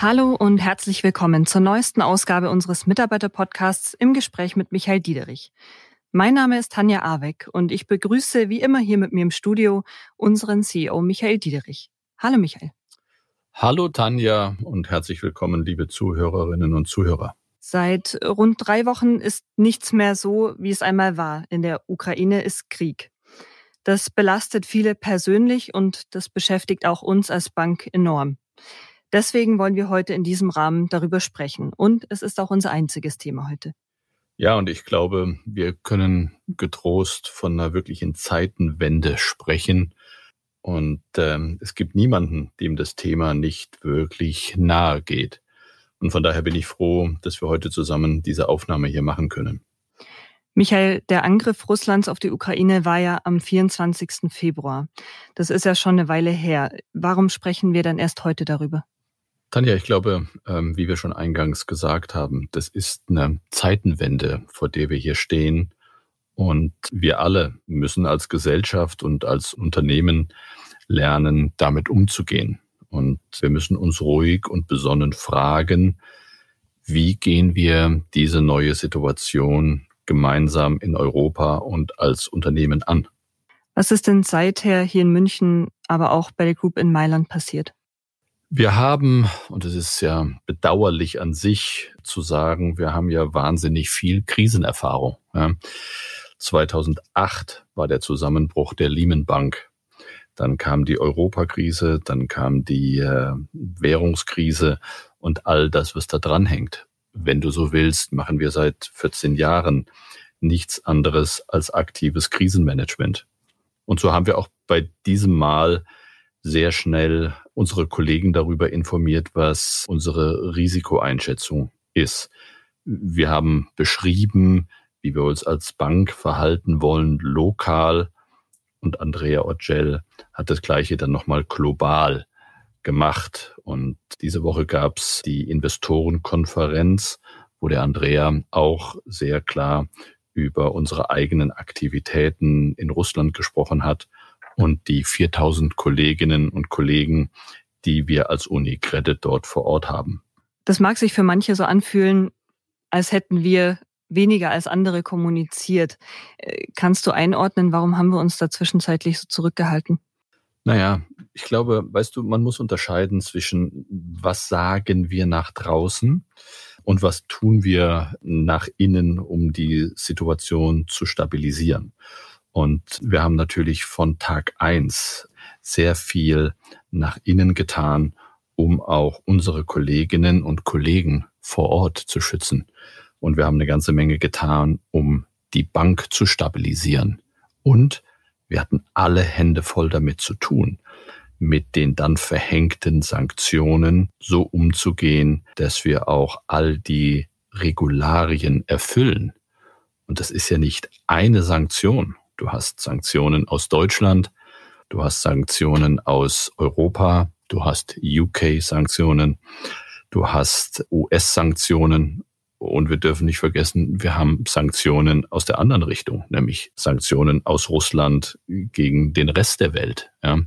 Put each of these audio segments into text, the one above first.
Hallo und herzlich willkommen zur neuesten Ausgabe unseres Mitarbeiter-Podcasts im Gespräch mit Michael Diederich. Mein Name ist Tanja Aweck und ich begrüße wie immer hier mit mir im Studio unseren CEO Michael Diederich. Hallo Michael. Hallo Tanja und herzlich willkommen, liebe Zuhörerinnen und Zuhörer. Seit rund drei Wochen ist nichts mehr so, wie es einmal war. In der Ukraine ist Krieg. Das belastet viele persönlich und das beschäftigt auch uns als Bank enorm. Deswegen wollen wir heute in diesem Rahmen darüber sprechen. Und es ist auch unser einziges Thema heute. Ja, und ich glaube, wir können getrost von einer wirklichen Zeitenwende sprechen. Und ähm, es gibt niemanden, dem das Thema nicht wirklich nahe geht. Und von daher bin ich froh, dass wir heute zusammen diese Aufnahme hier machen können. Michael, der Angriff Russlands auf die Ukraine war ja am 24. Februar. Das ist ja schon eine Weile her. Warum sprechen wir dann erst heute darüber? Tanja, ich glaube, ähm, wie wir schon eingangs gesagt haben, das ist eine Zeitenwende, vor der wir hier stehen. Und wir alle müssen als Gesellschaft und als Unternehmen lernen, damit umzugehen. Und wir müssen uns ruhig und besonnen fragen, wie gehen wir diese neue Situation gemeinsam in Europa und als Unternehmen an? Was ist denn seither hier in München, aber auch bei der Group in Mailand passiert? Wir haben, und es ist ja bedauerlich an sich zu sagen, wir haben ja wahnsinnig viel Krisenerfahrung. Ja. 2008 war der Zusammenbruch der Lehman Bank. Dann kam die Europakrise, dann kam die äh, Währungskrise und all das, was da dran hängt. Wenn du so willst, machen wir seit 14 Jahren nichts anderes als aktives Krisenmanagement. Und so haben wir auch bei diesem Mal sehr schnell unsere Kollegen darüber informiert, was unsere Risikoeinschätzung ist. Wir haben beschrieben, wie wir uns als Bank verhalten wollen, lokal. Und Andrea Ogel hat das Gleiche dann nochmal global gemacht. Und diese Woche gab es die Investorenkonferenz, wo der Andrea auch sehr klar über unsere eigenen Aktivitäten in Russland gesprochen hat und die 4000 Kolleginnen und Kollegen, die wir als UniCredit dort vor Ort haben. Das mag sich für manche so anfühlen, als hätten wir weniger als andere kommuniziert. Äh, kannst du einordnen, warum haben wir uns da zwischenzeitlich so zurückgehalten? Naja, ich glaube, weißt du, man muss unterscheiden zwischen, was sagen wir nach draußen und was tun wir nach innen, um die Situation zu stabilisieren. Und wir haben natürlich von Tag eins sehr viel nach innen getan, um auch unsere Kolleginnen und Kollegen vor Ort zu schützen. Und wir haben eine ganze Menge getan, um die Bank zu stabilisieren. Und wir hatten alle Hände voll damit zu tun, mit den dann verhängten Sanktionen so umzugehen, dass wir auch all die Regularien erfüllen. Und das ist ja nicht eine Sanktion Du hast Sanktionen aus Deutschland, du hast Sanktionen aus Europa, du hast UK-Sanktionen, du hast US-Sanktionen und wir dürfen nicht vergessen, wir haben Sanktionen aus der anderen Richtung, nämlich Sanktionen aus Russland gegen den Rest der Welt. Ja.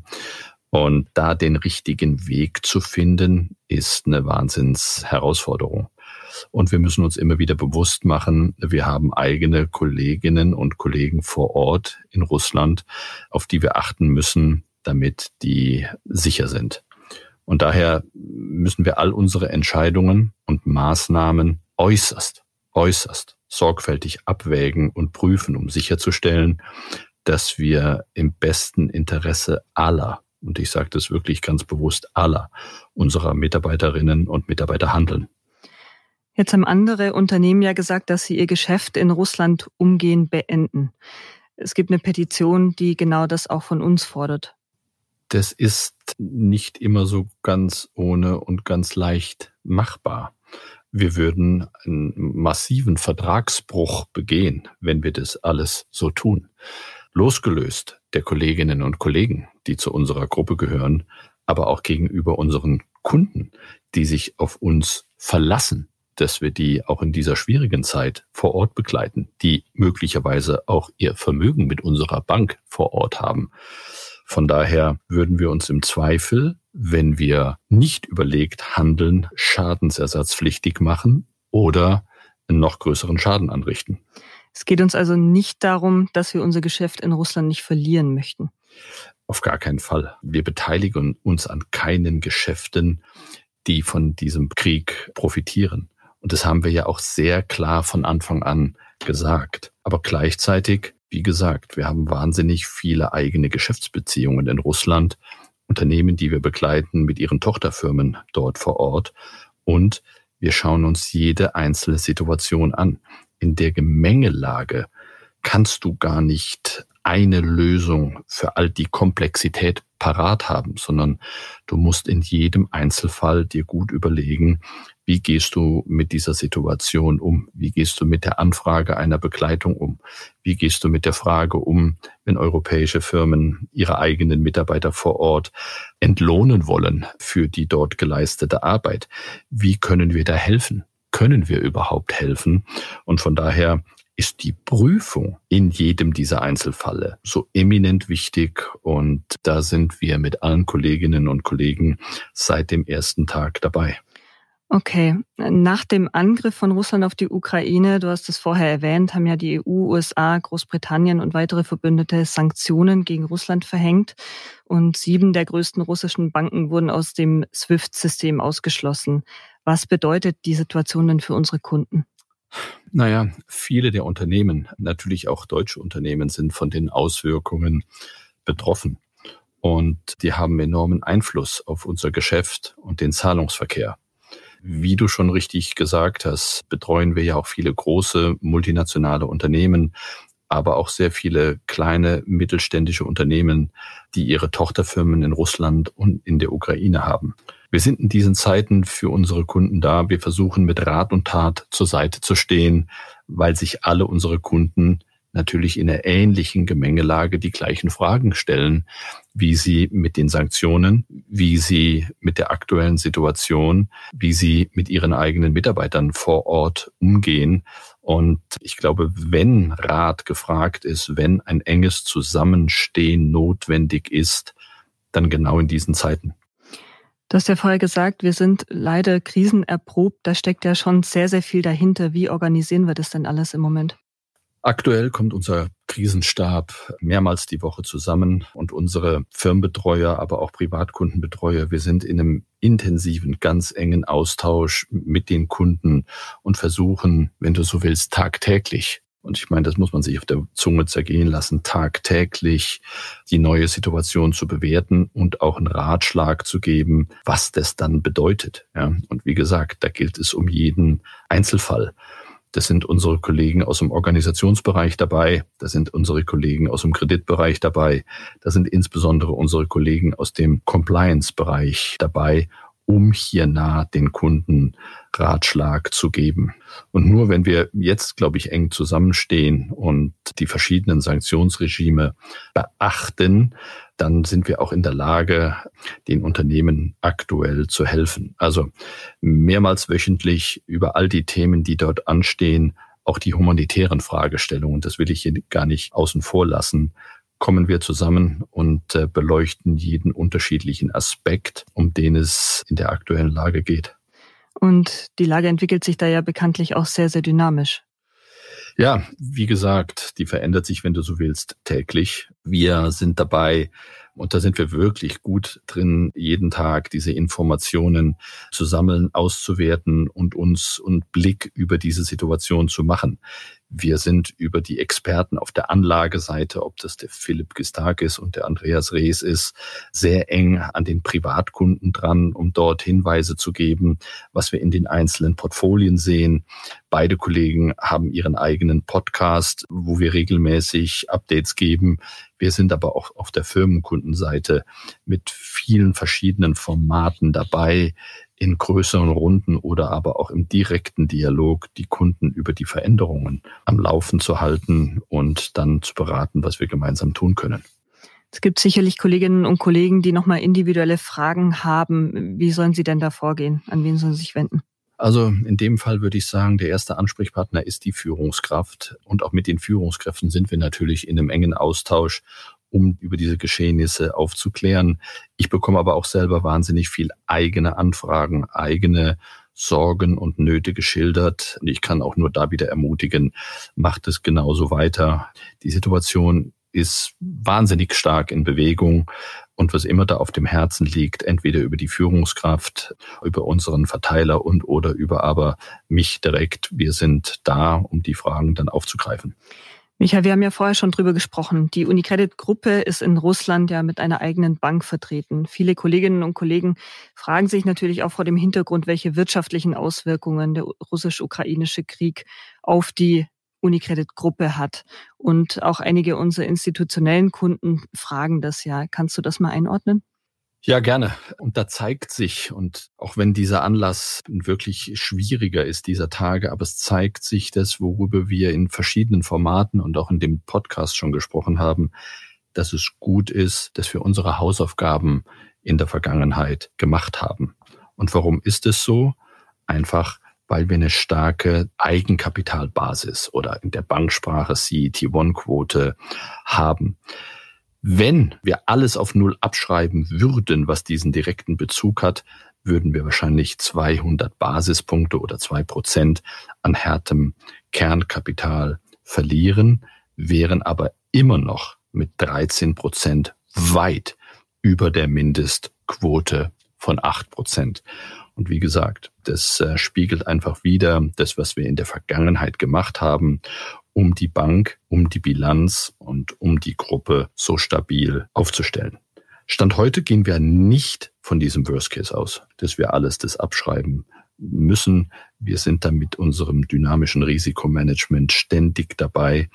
Und da den richtigen Weg zu finden, ist eine Wahnsinnsherausforderung. Und wir müssen uns immer wieder bewusst machen, wir haben eigene Kolleginnen und Kollegen vor Ort in Russland, auf die wir achten müssen, damit die sicher sind. Und daher müssen wir all unsere Entscheidungen und Maßnahmen äußerst, äußerst sorgfältig abwägen und prüfen, um sicherzustellen, dass wir im besten Interesse aller, und ich sage das wirklich ganz bewusst aller unserer Mitarbeiterinnen und Mitarbeiter handeln. Jetzt haben andere Unternehmen ja gesagt, dass sie ihr Geschäft in Russland umgehend beenden. Es gibt eine Petition, die genau das auch von uns fordert. Das ist nicht immer so ganz ohne und ganz leicht machbar. Wir würden einen massiven Vertragsbruch begehen, wenn wir das alles so tun. Losgelöst der Kolleginnen und Kollegen, die zu unserer Gruppe gehören, aber auch gegenüber unseren Kunden, die sich auf uns verlassen dass wir die auch in dieser schwierigen Zeit vor Ort begleiten, die möglicherweise auch ihr Vermögen mit unserer Bank vor Ort haben. Von daher würden wir uns im Zweifel, wenn wir nicht überlegt handeln, schadensersatzpflichtig machen oder einen noch größeren Schaden anrichten. Es geht uns also nicht darum, dass wir unser Geschäft in Russland nicht verlieren möchten. Auf gar keinen Fall. Wir beteiligen uns an keinen Geschäften, die von diesem Krieg profitieren. Und das haben wir ja auch sehr klar von Anfang an gesagt. Aber gleichzeitig, wie gesagt, wir haben wahnsinnig viele eigene Geschäftsbeziehungen in Russland, Unternehmen, die wir begleiten mit ihren Tochterfirmen dort vor Ort. Und wir schauen uns jede einzelne Situation an. In der Gemengelage kannst du gar nicht eine Lösung für all die Komplexität parat haben, sondern du musst in jedem Einzelfall dir gut überlegen, wie gehst du mit dieser Situation um? Wie gehst du mit der Anfrage einer Begleitung um? Wie gehst du mit der Frage um, wenn europäische Firmen ihre eigenen Mitarbeiter vor Ort entlohnen wollen für die dort geleistete Arbeit? Wie können wir da helfen? Können wir überhaupt helfen? Und von daher ist die Prüfung in jedem dieser Einzelfälle so eminent wichtig und da sind wir mit allen Kolleginnen und Kollegen seit dem ersten Tag dabei. Okay, nach dem Angriff von Russland auf die Ukraine, du hast es vorher erwähnt, haben ja die EU, USA, Großbritannien und weitere Verbündete Sanktionen gegen Russland verhängt und sieben der größten russischen Banken wurden aus dem SWIFT-System ausgeschlossen. Was bedeutet die Situation denn für unsere Kunden? Naja, viele der Unternehmen, natürlich auch deutsche Unternehmen, sind von den Auswirkungen betroffen. Und die haben enormen Einfluss auf unser Geschäft und den Zahlungsverkehr. Wie du schon richtig gesagt hast, betreuen wir ja auch viele große multinationale Unternehmen, aber auch sehr viele kleine mittelständische Unternehmen, die ihre Tochterfirmen in Russland und in der Ukraine haben. Wir sind in diesen Zeiten für unsere Kunden da. Wir versuchen mit Rat und Tat zur Seite zu stehen, weil sich alle unsere Kunden natürlich in einer ähnlichen Gemengelage die gleichen Fragen stellen, wie sie mit den Sanktionen, wie sie mit der aktuellen Situation, wie sie mit ihren eigenen Mitarbeitern vor Ort umgehen. Und ich glaube, wenn Rat gefragt ist, wenn ein enges Zusammenstehen notwendig ist, dann genau in diesen Zeiten. Du hast ja vorher gesagt, wir sind leider krisenerprobt. Da steckt ja schon sehr, sehr viel dahinter. Wie organisieren wir das denn alles im Moment? Aktuell kommt unser Krisenstab mehrmals die Woche zusammen und unsere Firmenbetreuer, aber auch Privatkundenbetreuer, wir sind in einem intensiven, ganz engen Austausch mit den Kunden und versuchen, wenn du so willst, tagtäglich und ich meine, das muss man sich auf der Zunge zergehen lassen, tagtäglich die neue Situation zu bewerten und auch einen Ratschlag zu geben, was das dann bedeutet. Ja, und wie gesagt, da gilt es um jeden Einzelfall. Das sind unsere Kollegen aus dem Organisationsbereich dabei, da sind unsere Kollegen aus dem Kreditbereich dabei, da sind insbesondere unsere Kollegen aus dem Compliance-Bereich dabei um hier nah den Kunden Ratschlag zu geben. Und nur wenn wir jetzt, glaube ich, eng zusammenstehen und die verschiedenen Sanktionsregime beachten, dann sind wir auch in der Lage, den Unternehmen aktuell zu helfen. Also mehrmals wöchentlich über all die Themen, die dort anstehen, auch die humanitären Fragestellungen, das will ich hier gar nicht außen vor lassen, kommen wir zusammen und äh, beleuchten jeden unterschiedlichen Aspekt, um den es in der aktuellen Lage geht. Und die Lage entwickelt sich da ja bekanntlich auch sehr, sehr dynamisch. Ja, wie gesagt, die verändert sich, wenn du so willst, täglich. Wir sind dabei, und da sind wir wirklich gut drin, jeden Tag diese Informationen zu sammeln, auszuwerten und uns und Blick über diese Situation zu machen. Wir sind über die Experten auf der Anlageseite, ob das der Philipp Gistakis und der Andreas Rees ist, sehr eng an den Privatkunden dran, um dort Hinweise zu geben, was wir in den einzelnen Portfolien sehen. Beide Kollegen haben ihren eigenen Podcast, wo wir regelmäßig Updates geben. Wir sind aber auch auf der Firmenkundenseite mit vielen verschiedenen Formaten dabei, in größeren Runden oder aber auch im direkten Dialog die Kunden über die Veränderungen am Laufen zu halten und dann zu beraten, was wir gemeinsam tun können. Es gibt sicherlich Kolleginnen und Kollegen, die nochmal individuelle Fragen haben. Wie sollen sie denn da vorgehen? An wen sollen sie sich wenden? Also in dem Fall würde ich sagen, der erste Ansprechpartner ist die Führungskraft. Und auch mit den Führungskräften sind wir natürlich in einem engen Austausch, um über diese Geschehnisse aufzuklären. Ich bekomme aber auch selber wahnsinnig viel eigene Anfragen, eigene Sorgen und Nöte geschildert. Ich kann auch nur da wieder ermutigen, macht es genauso weiter. Die Situation ist wahnsinnig stark in Bewegung und was immer da auf dem Herzen liegt, entweder über die Führungskraft, über unseren Verteiler und oder über aber mich direkt. Wir sind da, um die Fragen dann aufzugreifen. Michael, wir haben ja vorher schon drüber gesprochen. Die Unicredit-Gruppe ist in Russland ja mit einer eigenen Bank vertreten. Viele Kolleginnen und Kollegen fragen sich natürlich auch vor dem Hintergrund, welche wirtschaftlichen Auswirkungen der russisch-ukrainische Krieg auf die Unicredit-Gruppe hat. Und auch einige unserer institutionellen Kunden fragen das ja. Kannst du das mal einordnen? Ja, gerne. Und da zeigt sich, und auch wenn dieser Anlass wirklich schwieriger ist dieser Tage, aber es zeigt sich das, worüber wir in verschiedenen Formaten und auch in dem Podcast schon gesprochen haben, dass es gut ist, dass wir unsere Hausaufgaben in der Vergangenheit gemacht haben. Und warum ist es so? Einfach, weil wir eine starke Eigenkapitalbasis oder in der Banksprache CET1-Quote haben. Wenn wir alles auf Null abschreiben würden, was diesen direkten Bezug hat, würden wir wahrscheinlich 200 Basispunkte oder zwei Prozent an härtem Kernkapital verlieren, wären aber immer noch mit 13 Prozent weit über der Mindestquote von acht Prozent. Und wie gesagt, das äh, spiegelt einfach wieder das, was wir in der Vergangenheit gemacht haben um die Bank, um die Bilanz und um die Gruppe so stabil aufzustellen. Stand heute gehen wir nicht von diesem Worst Case aus, dass wir alles das abschreiben müssen. Wir sind da mit unserem dynamischen Risikomanagement ständig dabei,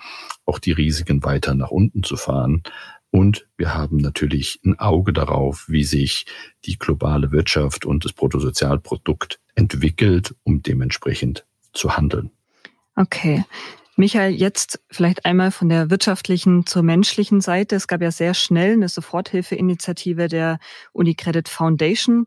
auch die Risiken weiter nach unten zu fahren. Und wir haben natürlich ein Auge darauf, wie sich die globale Wirtschaft und das Bruttosozialprodukt entwickelt, um dementsprechend zu handeln. Okay. Michael, jetzt vielleicht einmal von der wirtschaftlichen zur menschlichen Seite. Es gab ja sehr schnell eine Soforthilfeinitiative der Unicredit Foundation.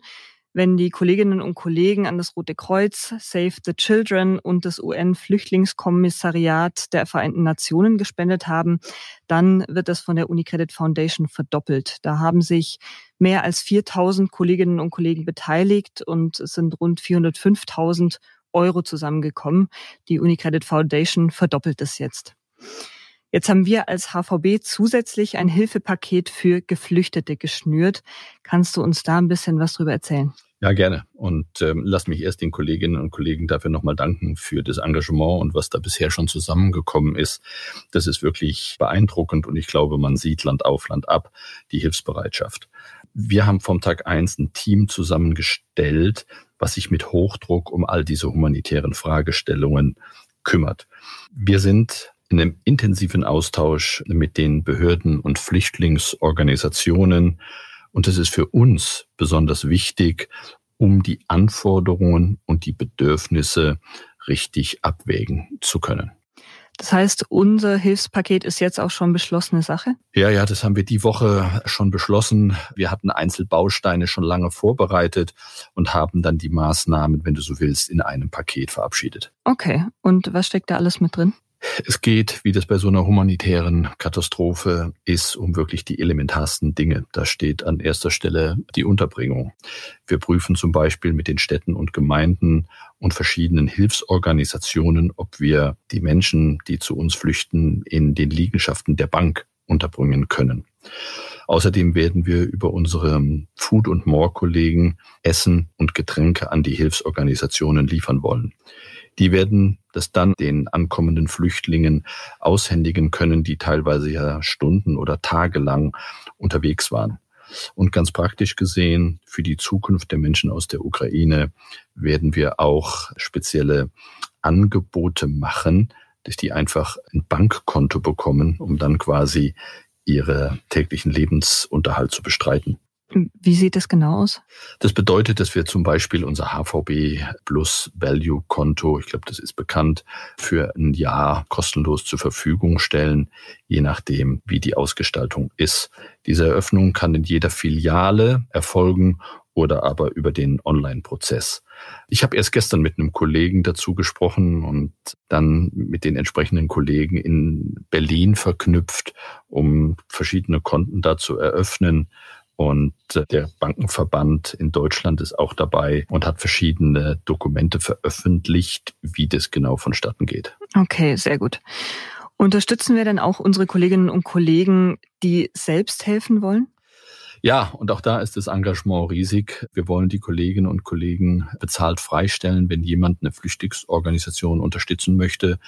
Wenn die Kolleginnen und Kollegen an das Rote Kreuz, Save the Children und das UN-Flüchtlingskommissariat der Vereinten Nationen gespendet haben, dann wird das von der Unicredit Foundation verdoppelt. Da haben sich mehr als 4000 Kolleginnen und Kollegen beteiligt und es sind rund 405.000 Euro zusammengekommen. Die Unicredit Foundation verdoppelt es jetzt. Jetzt haben wir als HVB zusätzlich ein Hilfepaket für Geflüchtete geschnürt. Kannst du uns da ein bisschen was drüber erzählen? Ja, gerne. Und ähm, lass mich erst den Kolleginnen und Kollegen dafür nochmal danken für das Engagement und was da bisher schon zusammengekommen ist. Das ist wirklich beeindruckend und ich glaube, man sieht Land auf, Land ab die Hilfsbereitschaft. Wir haben vom Tag eins ein Team zusammengestellt, was sich mit Hochdruck um all diese humanitären Fragestellungen kümmert. Wir sind in einem intensiven Austausch mit den Behörden und Flüchtlingsorganisationen. Und es ist für uns besonders wichtig, um die Anforderungen und die Bedürfnisse richtig abwägen zu können. Das heißt, unser Hilfspaket ist jetzt auch schon beschlossene Sache? Ja, ja, das haben wir die Woche schon beschlossen. Wir hatten Einzelbausteine schon lange vorbereitet und haben dann die Maßnahmen, wenn du so willst, in einem Paket verabschiedet. Okay. Und was steckt da alles mit drin? Es geht, wie das bei so einer humanitären Katastrophe ist, um wirklich die elementarsten Dinge. Da steht an erster Stelle die Unterbringung. Wir prüfen zum Beispiel mit den Städten und Gemeinden und verschiedenen Hilfsorganisationen, ob wir die Menschen, die zu uns flüchten, in den Liegenschaften der Bank unterbringen können. Außerdem werden wir über unsere Food- und More-Kollegen Essen und Getränke an die Hilfsorganisationen liefern wollen. Die werden das dann den ankommenden Flüchtlingen aushändigen können, die teilweise ja Stunden oder Tage lang unterwegs waren. Und ganz praktisch gesehen, für die Zukunft der Menschen aus der Ukraine werden wir auch spezielle Angebote machen, dass die einfach ein Bankkonto bekommen, um dann quasi ihre täglichen Lebensunterhalt zu bestreiten. Wie sieht das genau aus? Das bedeutet, dass wir zum Beispiel unser HVB Plus Value Konto, ich glaube, das ist bekannt, für ein Jahr kostenlos zur Verfügung stellen, je nachdem, wie die Ausgestaltung ist. Diese Eröffnung kann in jeder Filiale erfolgen oder aber über den Online-Prozess. Ich habe erst gestern mit einem Kollegen dazu gesprochen und dann mit den entsprechenden Kollegen in Berlin verknüpft, um verschiedene Konten da zu eröffnen. Und der Bankenverband in Deutschland ist auch dabei und hat verschiedene Dokumente veröffentlicht, wie das genau vonstatten geht. Okay, sehr gut. Unterstützen wir denn auch unsere Kolleginnen und Kollegen, die selbst helfen wollen? Ja, und auch da ist das Engagement riesig. Wir wollen die Kolleginnen und Kollegen bezahlt freistellen, wenn jemand eine Flüchtlingsorganisation unterstützen möchte.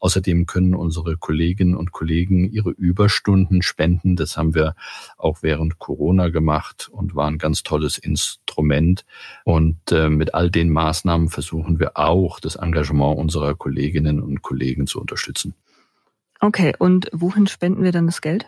Außerdem können unsere Kolleginnen und Kollegen ihre Überstunden spenden. Das haben wir auch während Corona gemacht und war ein ganz tolles Instrument. Und äh, mit all den Maßnahmen versuchen wir auch, das Engagement unserer Kolleginnen und Kollegen zu unterstützen. Okay, und wohin spenden wir dann das Geld?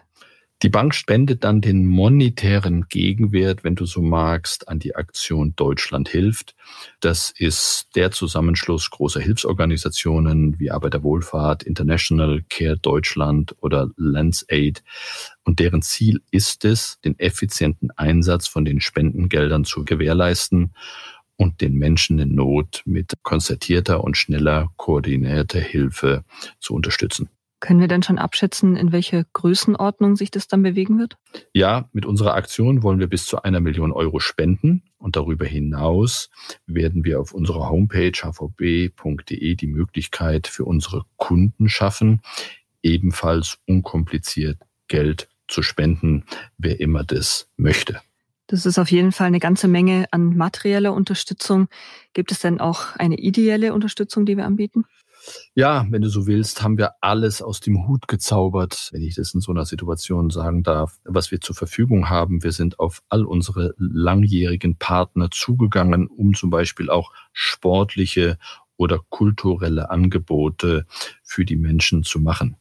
Die Bank spendet dann den monetären Gegenwert, wenn du so magst, an die Aktion Deutschland hilft. Das ist der Zusammenschluss großer Hilfsorganisationen wie Arbeiterwohlfahrt, International Care Deutschland oder LandsAid. Und deren Ziel ist es, den effizienten Einsatz von den Spendengeldern zu gewährleisten und den Menschen in Not mit konzertierter und schneller koordinierter Hilfe zu unterstützen. Können wir denn schon abschätzen, in welche Größenordnung sich das dann bewegen wird? Ja, mit unserer Aktion wollen wir bis zu einer Million Euro spenden. Und darüber hinaus werden wir auf unserer Homepage hvb.de die Möglichkeit für unsere Kunden schaffen, ebenfalls unkompliziert Geld zu spenden, wer immer das möchte. Das ist auf jeden Fall eine ganze Menge an materieller Unterstützung. Gibt es denn auch eine ideelle Unterstützung, die wir anbieten? Ja, wenn du so willst, haben wir alles aus dem Hut gezaubert, wenn ich das in so einer Situation sagen darf, was wir zur Verfügung haben. Wir sind auf all unsere langjährigen Partner zugegangen, um zum Beispiel auch sportliche oder kulturelle Angebote für die Menschen zu machen.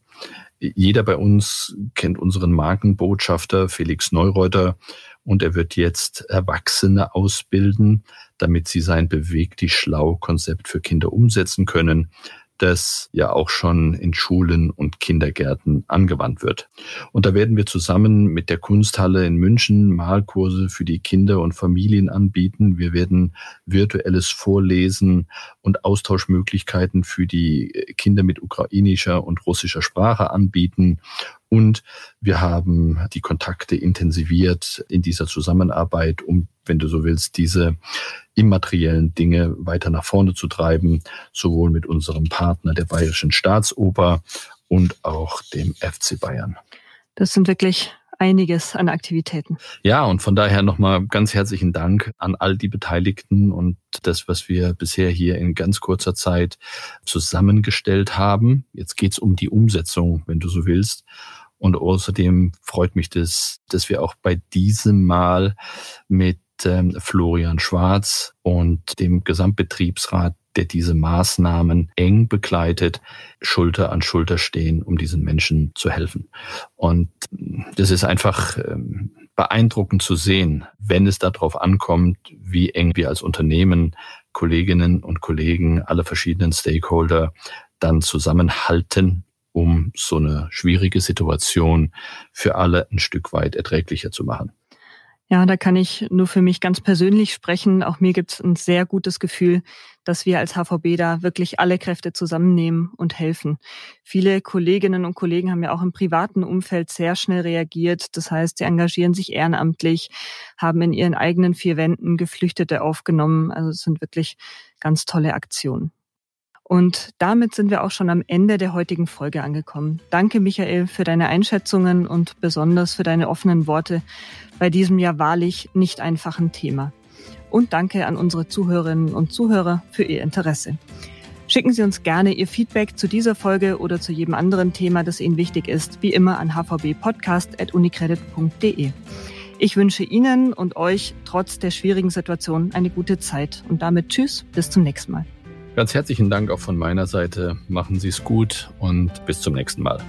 Jeder bei uns kennt unseren Markenbotschafter Felix Neureuter und er wird jetzt Erwachsene ausbilden, damit sie sein Beweg dich schlau Konzept für Kinder umsetzen können das ja auch schon in Schulen und Kindergärten angewandt wird. Und da werden wir zusammen mit der Kunsthalle in München Malkurse für die Kinder und Familien anbieten. Wir werden virtuelles Vorlesen und Austauschmöglichkeiten für die Kinder mit ukrainischer und russischer Sprache anbieten und wir haben die Kontakte intensiviert in dieser Zusammenarbeit, um, wenn du so willst, diese immateriellen Dinge weiter nach vorne zu treiben, sowohl mit unserem Partner der Bayerischen Staatsoper und auch dem FC Bayern. Das sind wirklich einiges an Aktivitäten. Ja, und von daher nochmal ganz herzlichen Dank an all die Beteiligten und das, was wir bisher hier in ganz kurzer Zeit zusammengestellt haben. Jetzt geht's um die Umsetzung, wenn du so willst. Und außerdem freut mich das, dass wir auch bei diesem Mal mit ähm, Florian Schwarz und dem Gesamtbetriebsrat, der diese Maßnahmen eng begleitet, Schulter an Schulter stehen, um diesen Menschen zu helfen. Und das ist einfach ähm, beeindruckend zu sehen, wenn es darauf ankommt, wie eng wir als Unternehmen, Kolleginnen und Kollegen, alle verschiedenen Stakeholder dann zusammenhalten um so eine schwierige Situation für alle ein Stück weit erträglicher zu machen. Ja, da kann ich nur für mich ganz persönlich sprechen. Auch mir gibt es ein sehr gutes Gefühl, dass wir als HVB da wirklich alle Kräfte zusammennehmen und helfen. Viele Kolleginnen und Kollegen haben ja auch im privaten Umfeld sehr schnell reagiert. Das heißt, sie engagieren sich ehrenamtlich, haben in ihren eigenen vier Wänden Geflüchtete aufgenommen. Also es sind wirklich ganz tolle Aktionen. Und damit sind wir auch schon am Ende der heutigen Folge angekommen. Danke, Michael, für deine Einschätzungen und besonders für deine offenen Worte bei diesem ja wahrlich nicht einfachen Thema. Und danke an unsere Zuhörerinnen und Zuhörer für Ihr Interesse. Schicken Sie uns gerne Ihr Feedback zu dieser Folge oder zu jedem anderen Thema, das Ihnen wichtig ist, wie immer an hvbpodcast.unicredit.de. Ich wünsche Ihnen und euch trotz der schwierigen Situation eine gute Zeit und damit Tschüss, bis zum nächsten Mal. Ganz herzlichen Dank auch von meiner Seite. Machen Sie es gut und bis zum nächsten Mal.